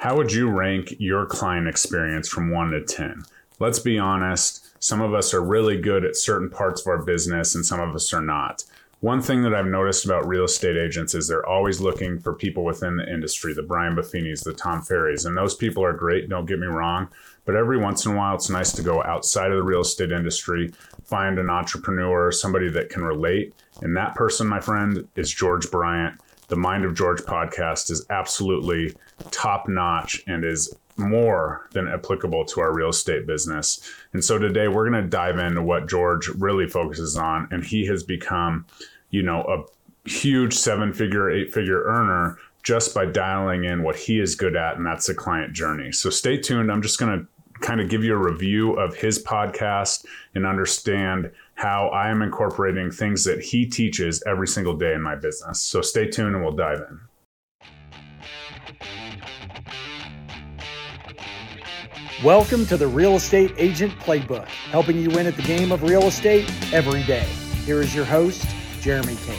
How would you rank your client experience from one to 10? Let's be honest, some of us are really good at certain parts of our business and some of us are not. One thing that I've noticed about real estate agents is they're always looking for people within the industry, the Brian Buffinis, the Tom Ferries, and those people are great, don't get me wrong. But every once in a while, it's nice to go outside of the real estate industry, find an entrepreneur, somebody that can relate. And that person, my friend, is George Bryant. The Mind of George podcast is absolutely top notch and is more than applicable to our real estate business. And so today we're going to dive into what George really focuses on. And he has become, you know, a huge seven figure, eight figure earner just by dialing in what he is good at, and that's the client journey. So stay tuned. I'm just going to kind of give you a review of his podcast and understand how I am incorporating things that he teaches every single day in my business. So stay tuned and we'll dive in. Welcome to the Real Estate Agent Playbook, helping you win at the game of real estate every day. Here is your host, Jeremy Kane.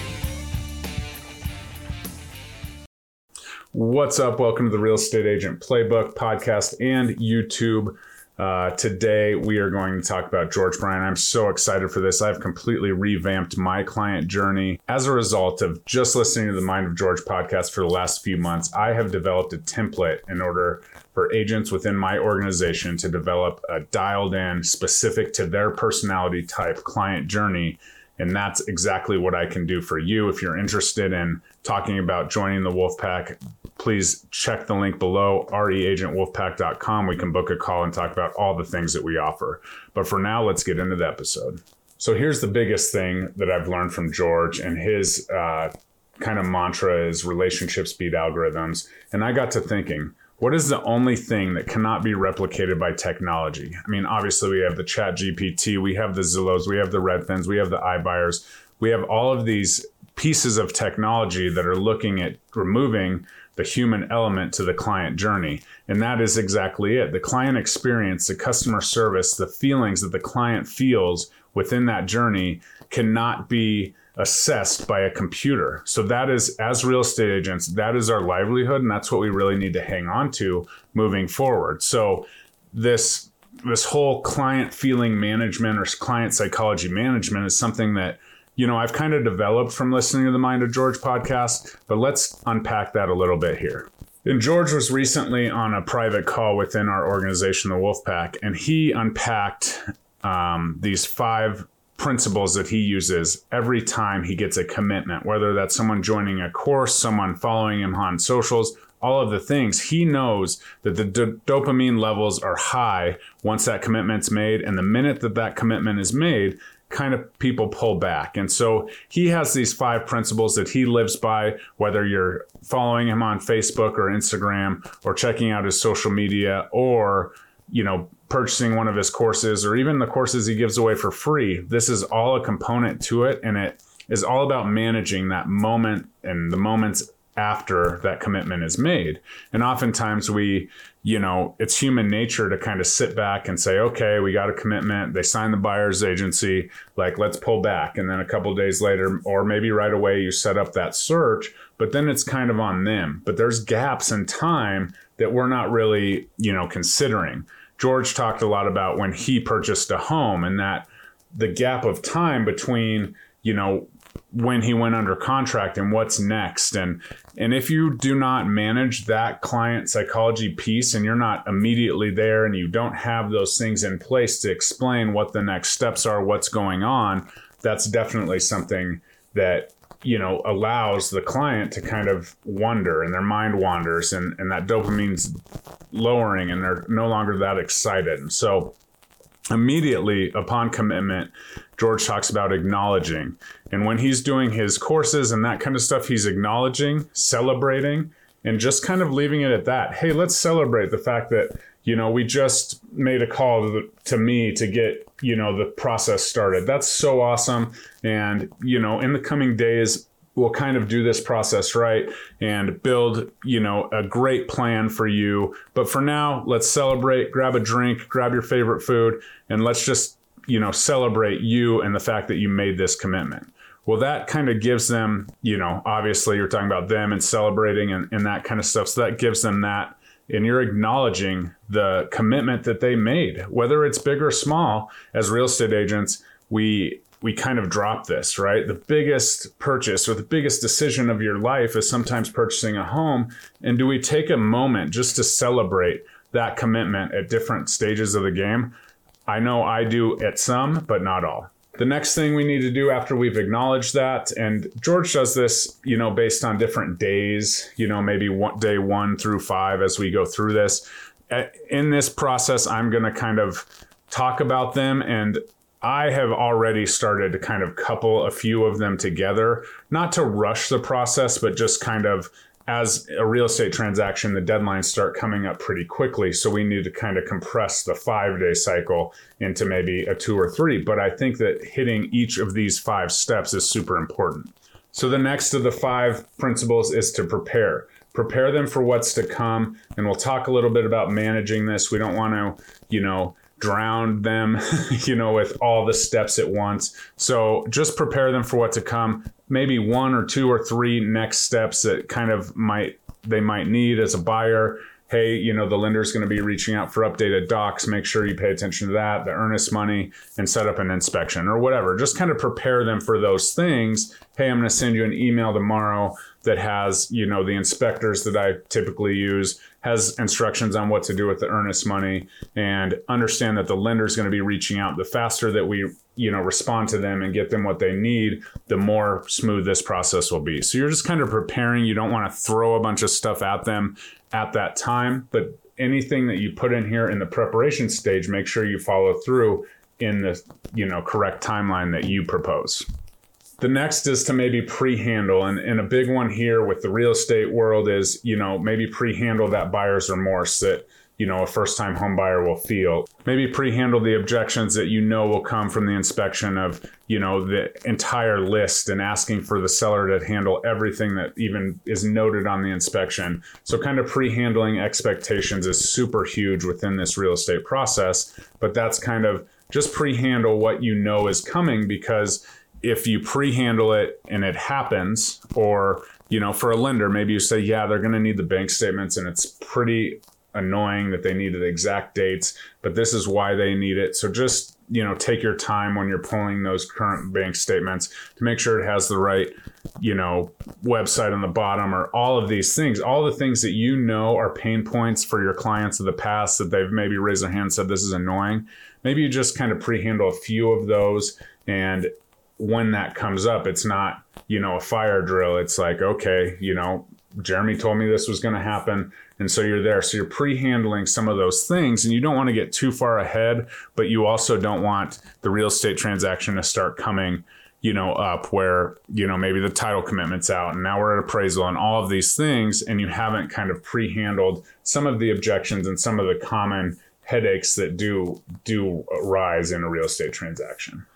What's up? Welcome to the Real Estate Agent Playbook podcast and YouTube. Uh, today, we are going to talk about George Bryant. I'm so excited for this. I've completely revamped my client journey. As a result of just listening to the Mind of George podcast for the last few months, I have developed a template in order for agents within my organization to develop a dialed in, specific to their personality type client journey. And that's exactly what I can do for you. If you're interested in talking about joining the Wolfpack, please check the link below, reagentwolfpack.com. We can book a call and talk about all the things that we offer. But for now, let's get into the episode. So here's the biggest thing that I've learned from George and his uh, kind of mantra is relationship speed algorithms. And I got to thinking, what is the only thing that cannot be replicated by technology? I mean, obviously we have the ChatGPT, we have the Zillows, we have the Redfins, we have the iBuyers, we have all of these pieces of technology that are looking at removing the human element to the client journey. And that is exactly it. The client experience, the customer service, the feelings that the client feels within that journey cannot be assessed by a computer. So that is as real estate agents, that is our livelihood and that's what we really need to hang on to moving forward. So this this whole client feeling management or client psychology management is something that you know I've kind of developed from listening to the Mind of George podcast, but let's unpack that a little bit here. And George was recently on a private call within our organization, the Wolfpack, and he unpacked um, these five principles that he uses every time he gets a commitment, whether that's someone joining a course, someone following him on socials, all of the things. He knows that the d- dopamine levels are high once that commitment's made. And the minute that that commitment is made, kind of people pull back. And so he has these five principles that he lives by, whether you're following him on Facebook or Instagram or checking out his social media or, you know, purchasing one of his courses or even the courses he gives away for free. This is all a component to it. And it is all about managing that moment and the moments after that commitment is made. And oftentimes we, you know, it's human nature to kind of sit back and say, okay, we got a commitment. They signed the buyer's agency. Like, let's pull back. And then a couple days later, or maybe right away, you set up that search, but then it's kind of on them. But there's gaps in time that we're not really, you know, considering. George talked a lot about when he purchased a home and that the gap of time between, you know, when he went under contract and what's next. And and if you do not manage that client psychology piece and you're not immediately there and you don't have those things in place to explain what the next steps are what's going on that's definitely something that you know allows the client to kind of wonder and their mind wanders and and that dopamine's lowering and they're no longer that excited. So immediately upon commitment george talks about acknowledging. And when he's doing his courses and that kind of stuff he's acknowledging celebrating and just kind of leaving it at that. Hey let's celebrate the fact that you know we just made a call to, to me to get you know the process started. That's so awesome. And you know in the coming days we'll kind of do this process right and build you know a great plan for you. But for now let's celebrate grab a drink grab your favorite food and let's just you know celebrate you and the fact that you made this commitment. Well that kind of gives them you know obviously you're talking about them and celebrating and, and that kind of stuff. So that gives them that and you're acknowledging the commitment that they made, whether it's big or small. As real estate agents, we we kind of drop this, right? The biggest purchase or the biggest decision of your life is sometimes purchasing a home. And do we take a moment just to celebrate that commitment at different stages of the game? I know I do at some, but not all. The next thing we need to do after we've acknowledged that, and George does this, you know, based on different days, you know, maybe one, day one through five as we go through this. In this process, I'm going to kind of talk about them and I have already started to kind of couple a few of them together, not to rush the process, but just kind of as a real estate transaction, the deadlines start coming up pretty quickly. So we need to kind of compress the five day cycle into maybe a two or three. But I think that hitting each of these five steps is super important. So the next of the five principles is to prepare. Prepare them for what's to come. And we'll talk a little bit about managing this. We don't want to, you know, drown them, you know, with all the steps at once. So just prepare them for what to come. Maybe one or two or three next steps that kind of might they might need as a buyer. Hey, you know, the lender's going to be reaching out for updated docs. Make sure you pay attention to that, the earnest money, and set up an inspection or whatever. Just kind of prepare them for those things. Hey, I'm going to send you an email tomorrow that has, you know, the inspectors that I typically use has instructions on what to do with the earnest money and understand that the lender is going to be reaching out. The faster that we you know respond to them and get them what they need the more smooth this process will be. So you're just kind of preparing. You don't want to throw a bunch of stuff at them at that time but anything that you put in here in the preparation stage make sure you follow through in the you know correct timeline that you propose the next is to maybe pre-handle, and, and a big one here with the real estate world is, you know, maybe pre-handle that buyer's remorse that, you know, a first-time home buyer will feel. Maybe pre-handle the objections that you know will come from the inspection of, you know, the entire list and asking for the seller to handle everything that even is noted on the inspection. So kind of pre-handling expectations is super huge within this real estate process, but that's kind of just pre-handle what you know is coming because if you pre-handle it and it happens or you know for a lender maybe you say yeah they're going to need the bank statements and it's pretty annoying that they needed exact dates but this is why they need it. So just you know take your time when you're pulling those current bank statements to make sure it has the right you know website on the bottom or all of these things. All the things that you know are pain points for your clients of the past that they've maybe raised their hand and said this is annoying. Maybe you just kind of pre-handle a few of those and when that comes up, it's not, you know, a fire drill. It's like, okay, you know, Jeremy told me this was going to happen. And so you're there. So you're pre handling some of those things and you don't want to get too far ahead, but you also don't want the real estate transaction to start coming, you know, up where, you know, maybe the title commitment's out and now we're at appraisal and all of these things. And you haven't kind of pre handled some of the objections and some of the common headaches that do do rise in a real estate transaction.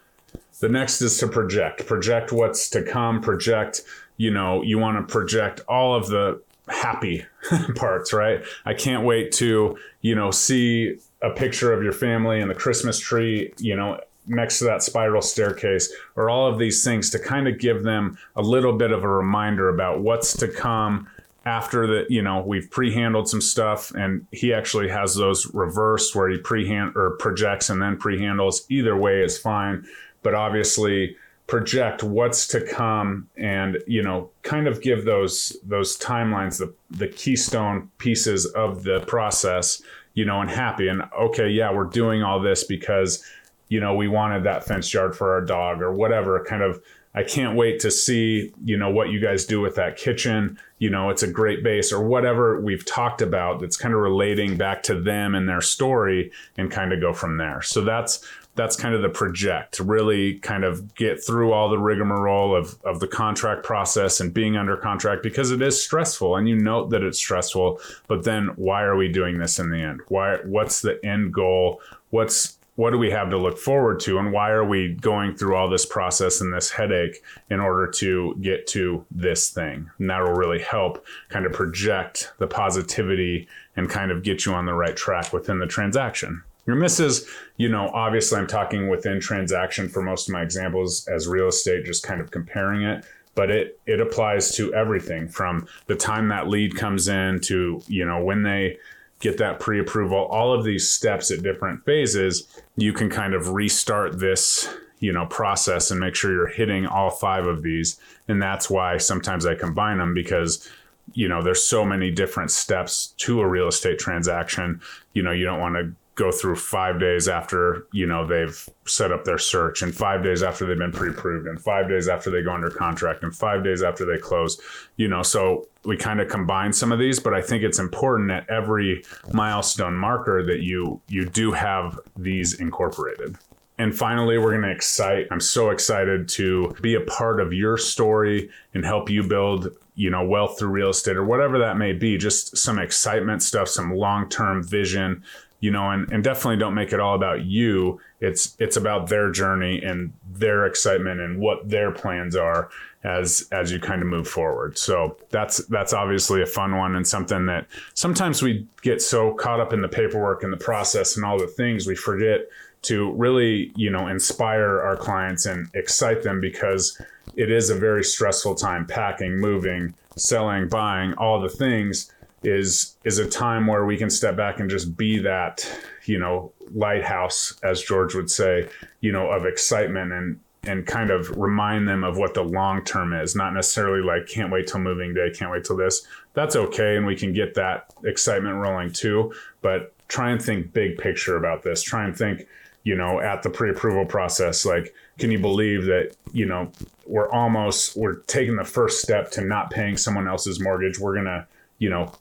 The next is to project. Project what's to come. Project, you know, you want to project all of the happy parts, right? I can't wait to, you know, see a picture of your family and the Christmas tree, you know, next to that spiral staircase, or all of these things to kind of give them a little bit of a reminder about what's to come after that, you know, we've pre-handled some stuff and he actually has those reversed where he pre-hand or projects and then pre-handles. Either way is fine but obviously project what's to come and you know kind of give those those timelines the the keystone pieces of the process you know and happy and okay yeah we're doing all this because you know we wanted that fenced yard for our dog or whatever kind of I can't wait to see, you know, what you guys do with that kitchen. You know, it's a great base or whatever we've talked about that's kind of relating back to them and their story and kind of go from there. So that's that's kind of the project really kind of get through all the rigmarole of, of the contract process and being under contract because it is stressful and you note that it's stressful but then why are we doing this in the end why what's the end goal what's what do we have to look forward to and why are we going through all this process and this headache in order to get to this thing and that will really help kind of project the positivity and kind of get you on the right track within the transaction your misses, you know, obviously I'm talking within transaction for most of my examples as real estate, just kind of comparing it. but it it applies to everything from the time that lead comes in to you know when they get that pre-approval all of these steps at different phases you can kind of restart this you know process and make sure you're hitting all five of these. And that's why sometimes i combine them because you know there's so many different steps to a real estate transaction. You know you don't want to go through five days after you know they've set up their search and five days after they've been pre-approved and five days after they go under contract and five days after they close you know so we kind of combine some of these but i think it's important at every milestone marker that you you do have these incorporated and finally, we're going to excite. I'm so excited to be a part of your story and help you build, you know, wealth through real estate or whatever that may be. Just some excitement stuff, some long term vision, you know, and, and definitely don't make it all about you. It's it's about their journey and their excitement and what their plans are as as you kind of move forward. So that's that's obviously a fun one and something that sometimes we get so caught up in the paperwork and the process and all the things we forget to really you know inspire our clients and excite them because it is a very stressful time packing moving selling buying all the things is is a time where we can step back and just be that you know lighthouse as george would say you know of excitement and and kind of remind them of what the long term is not necessarily like can't wait till moving day can't wait till this that's okay and we can get that excitement rolling too but try and think big picture about this try and think you know, at the pre-approval process. Like, can you believe that, you know, we're almost we're taking the first step to not paying someone else's mortgage. We're gonna, you know,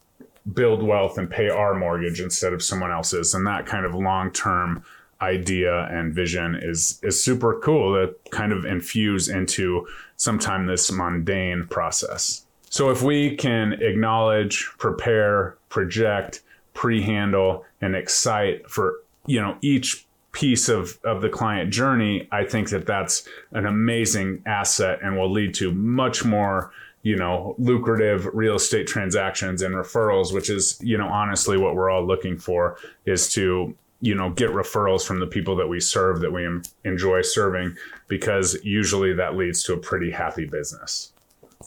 build wealth and pay our mortgage instead of someone else's. And that kind of long-term idea and vision is is super cool to kind of infuse into sometime this mundane process. So if we can acknowledge, prepare, project, pre-handle, and excite for you know each piece of, of the client journey, I think that that's an amazing asset and will lead to much more, you know, lucrative real estate transactions and referrals, which is, you know, honestly what we're all looking for is to, you know, get referrals from the people that we serve that we enjoy serving because usually that leads to a pretty happy business.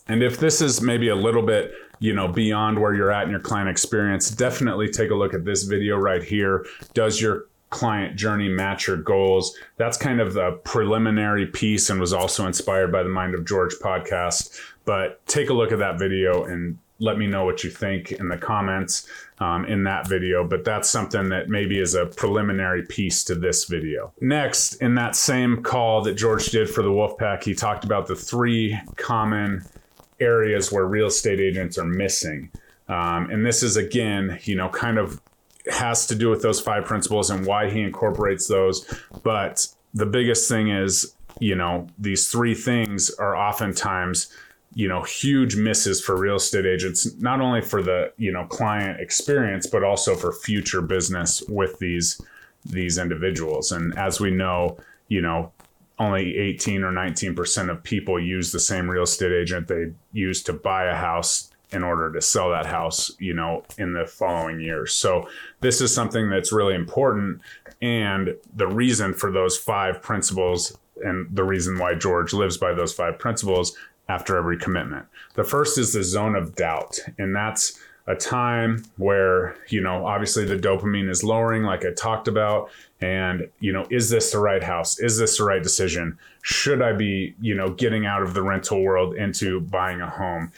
And if this is maybe a little bit, you know, beyond where you're at in your client experience, definitely take a look at this video right here. Does your client journey match your goals. That's kind of the preliminary piece and was also inspired by the Mind of George podcast. But take a look at that video and let me know what you think in the comments um, in that video. But that's something that maybe is a preliminary piece to this video. Next, in that same call that George did for the Wolfpack, he talked about the three common areas where real estate agents are missing. Um, and this is again, you know, kind of has to do with those five principles and why he incorporates those. But the biggest thing is, you know, these three things are oftentimes, you know, huge misses for real estate agents, not only for the, you know, client experience, but also for future business with these these individuals. And as we know, you know, only 18 or 19% of people use the same real estate agent they use to buy a house in order to sell that house, you know, in the following years. So this is something that's really important. And the reason for those five principles and the reason why George lives by those five principles after every commitment. The first is the zone of doubt. And that's a time where, you know, obviously the dopamine is lowering, like I talked about. And, you know, is this the right house? Is this the right decision? Should I be, you know, getting out of the rental world into buying a home?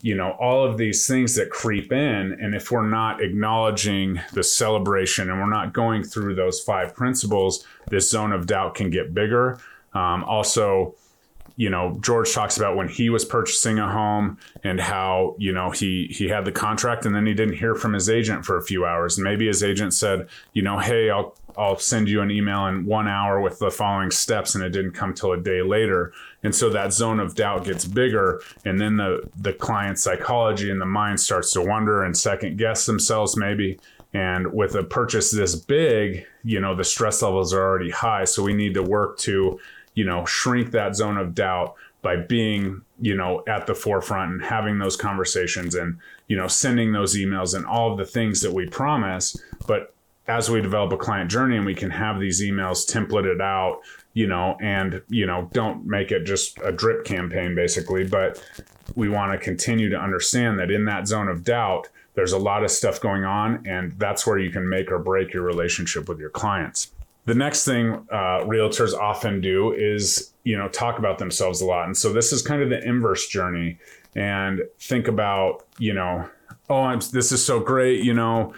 You know all of these things that creep in. And if we're not acknowledging the celebration and we're not going through those five principles this zone of doubt can get bigger. Um, also you know george talks about when he was purchasing a home and how you know he he had the contract and then he didn't hear from his agent for a few hours. And maybe his agent said you know hey i'll I'll send you an email in one hour with the following steps, and it didn't come till a day later. And so that zone of doubt gets bigger, and then the the client psychology and the mind starts to wonder and second guess themselves maybe. And with a purchase this big, you know the stress levels are already high, so we need to work to, you know, shrink that zone of doubt by being you know at the forefront and having those conversations and you know sending those emails and all of the things that we promise but as we develop a client journey and we can have these emails templated out, you know, and, you know, don't make it just a drip campaign basically, but we want to continue to understand that in that zone of doubt, there's a lot of stuff going on, and that's where you can make or break your relationship with your clients. The next thing uh, realtors often do is, you know, talk about themselves a lot. And so this is kind of the inverse journey and think about, you know, oh, I'm, this is so great, you know,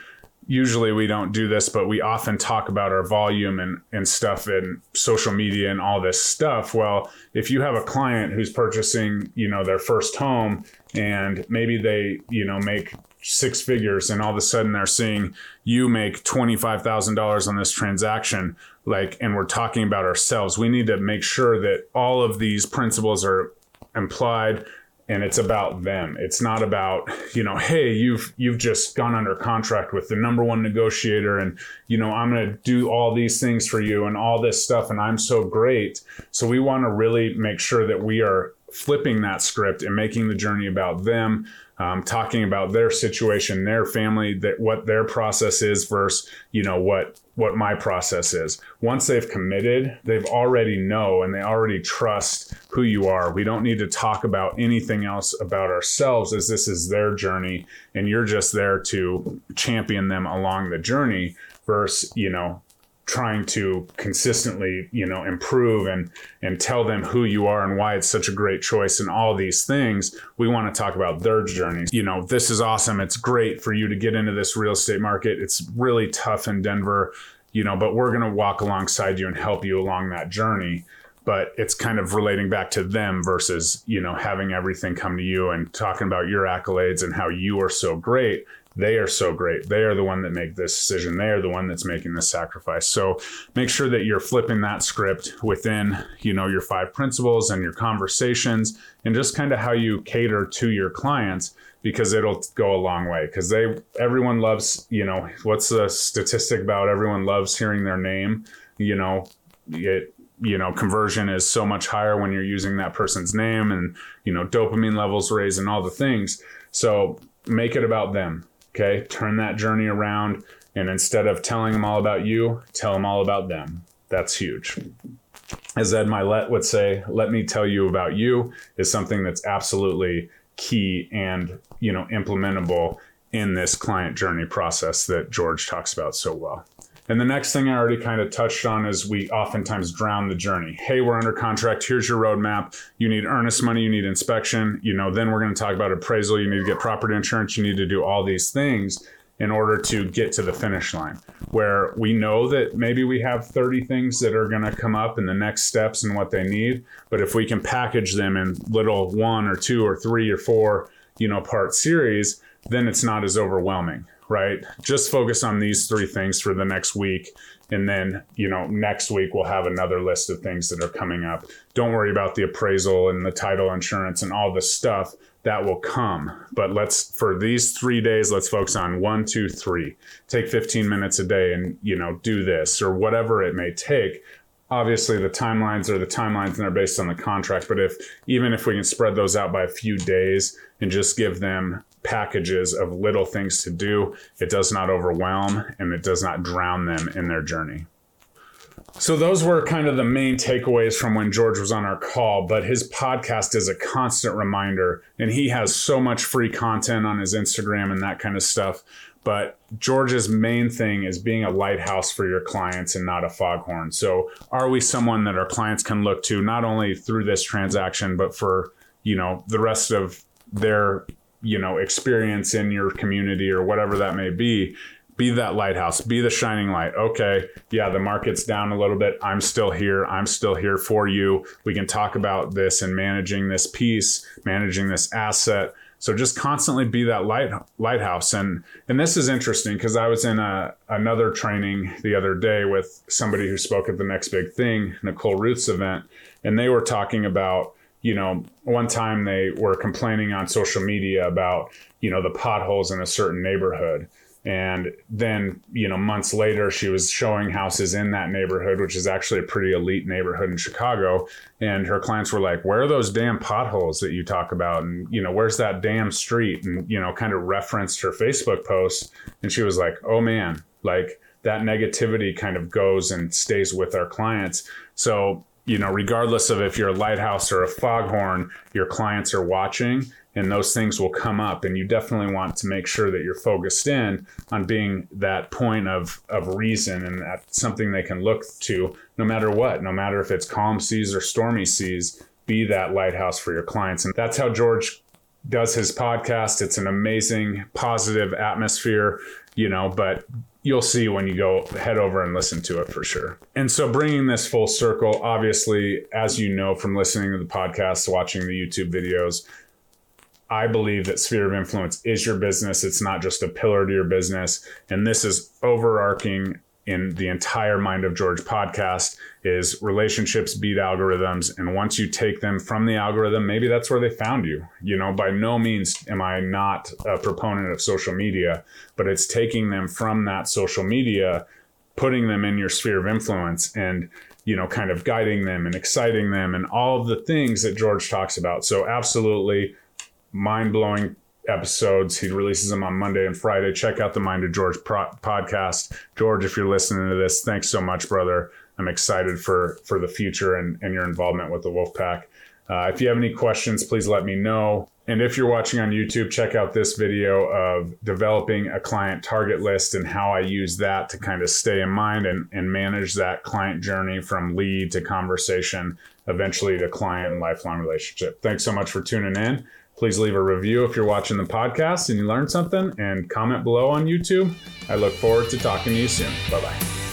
usually we don't do this, but we often talk about our volume and, and stuff and social media and all this stuff. Well, if you have a client who's purchasing, you know, their first home and maybe they, you know, make six figures and all of a sudden they're seeing you make $25,000 on this transaction, like, and we're talking about ourselves, we need to make sure that all of these principles are implied and it's about them. It's not about, you know, hey, you've you've just gone under contract with the number one negotiator and you know, I'm going to do all these things for you and all this stuff and I'm so great. So we want to really make sure that we are flipping that script and making the journey about them um, talking about their situation, their family, that what their process is versus you know what what my process is. Once they've committed, they've already know and they already trust who you are. We don't need to talk about anything else about ourselves as this is their journey and you're just there to champion them along the journey versus you know trying to consistently you know improve and and tell them who you are and why it's such a great choice and all these things we want to talk about their journeys. You know this is awesome. It's great for you to get into this real estate market. It's really tough in denver you know but we're going to walk alongside you and help you along that journey. But it's kind of relating back to them versus you know having everything come to you and talking about your accolades and how you are so great they are so great. They are the one that make this decision. They are the one that's making this sacrifice. So make sure that you're flipping that script within, you know, your five principles and your conversations and just kind of how you cater to your clients because it'll go a long way because they everyone loves, you know, what's the statistic about everyone loves hearing their name, you know, it you know conversion is so much higher when you're using that person's name and you know dopamine levels raise and all the things so make it about them Okay, turn that journey around. And instead of telling them all about you, tell them all about them. That's huge. As Ed Mylett would say, let me tell you about you is something that's absolutely key and you know implementable in this client journey process that George talks about so well. And the next thing I already kind of touched on is we oftentimes drown the journey. Hey, we're under contract. Here's your roadmap. You need earnest money. You need inspection. You know, then we're going to talk about appraisal. You need to get property insurance. You need to do all these things in order to get to the finish line where we know that maybe we have 30 things that are going to come up in the next steps and what they need but if we can package them in little one or two or three or four you know part series then it's not as overwhelming right? Just focus on these three things for the next week. And then, you know, next week we'll have another list of things that are coming up. Don't worry about the appraisal and the title insurance and all the stuff that will come. But let's, for these three days, let's focus on one, two, three. Take 15 minutes a day and, you know, do this or whatever it may take obviously the timelines are the timelines and they're based on the contract but if even if we can spread those out by a few days and just give them packages of little things to do. It does not overwhelm and it does not drown them in their journey. So those were kind of the main takeaways from when George was on our call, but his podcast is a constant reminder and he has so much free content on his Instagram and that kind of stuff. But George's main thing is being a lighthouse for your clients and not a foghorn. So, are we someone that our clients can look to not only through this transaction, but for you know the rest of their you know experience in your community or whatever that may be? Be that lighthouse, be the shining light. Okay, yeah, the market's down a little bit. I'm still here. I'm still here for you. We can talk about this and managing this piece, managing this asset so just constantly be that light lighthouse. And and this is interesting because I was in a another training the other day with somebody who spoke at the next big thing, Nicole Ruth's event, and they were talking about you know, one time they were complaining on social media about, you know, the potholes in a certain neighborhood. And then, you know, months later, she was showing houses in that neighborhood, which is actually a pretty elite neighborhood in Chicago. And her clients were like, Where are those damn potholes that you talk about? And, you know, where's that damn street? And, you know, kind of referenced her Facebook post. And she was like, Oh man, like that negativity kind of goes and stays with our clients. So, you know, regardless of if you're a lighthouse or a foghorn, your clients are watching and those things will come up. And you definitely want to make sure that you're focused in on being that point of of reason and that something they can look to no matter what no matter if it's calm seas or stormy seas be that lighthouse for your clients. And that's how george does his podcast. It's an amazing positive atmosphere you know but you'll see when you go head over and listen to it for sure. And so, bringing this full circle, obviously, as you know from listening to the podcast, watching the YouTube videos, I believe that sphere of influence is your business. It's not just a pillar to your business. And this is overarching in the entire Mind of George podcast is relationships beat algorithms. And once you take them from the algorithm, maybe that's where they found you. You know, by no means am I not a proponent of social media, but it's taking them from that social media, putting them in your sphere of influence and you know, kind of guiding them and exciting them and all of the things that George talks about. So, absolutely mind blowing episodes. He releases them on Monday and Friday. Check out the Mind of George pro- podcast. George, if you're listening to this, thanks so much, brother. I'm excited for for the future and, and your involvement with the Wolfpack. Uh, if you have any questions, please let me know. And if you're watching on YouTube, check out this video of developing a client target list and how I use that to kind of stay in mind and, and manage that client journey from lead to conversation, eventually to client and lifelong relationship. Thanks so much for tuning in. Please leave a review if you're watching the podcast and you learned something and comment below on YouTube. I look forward to talking to you soon. Bye bye.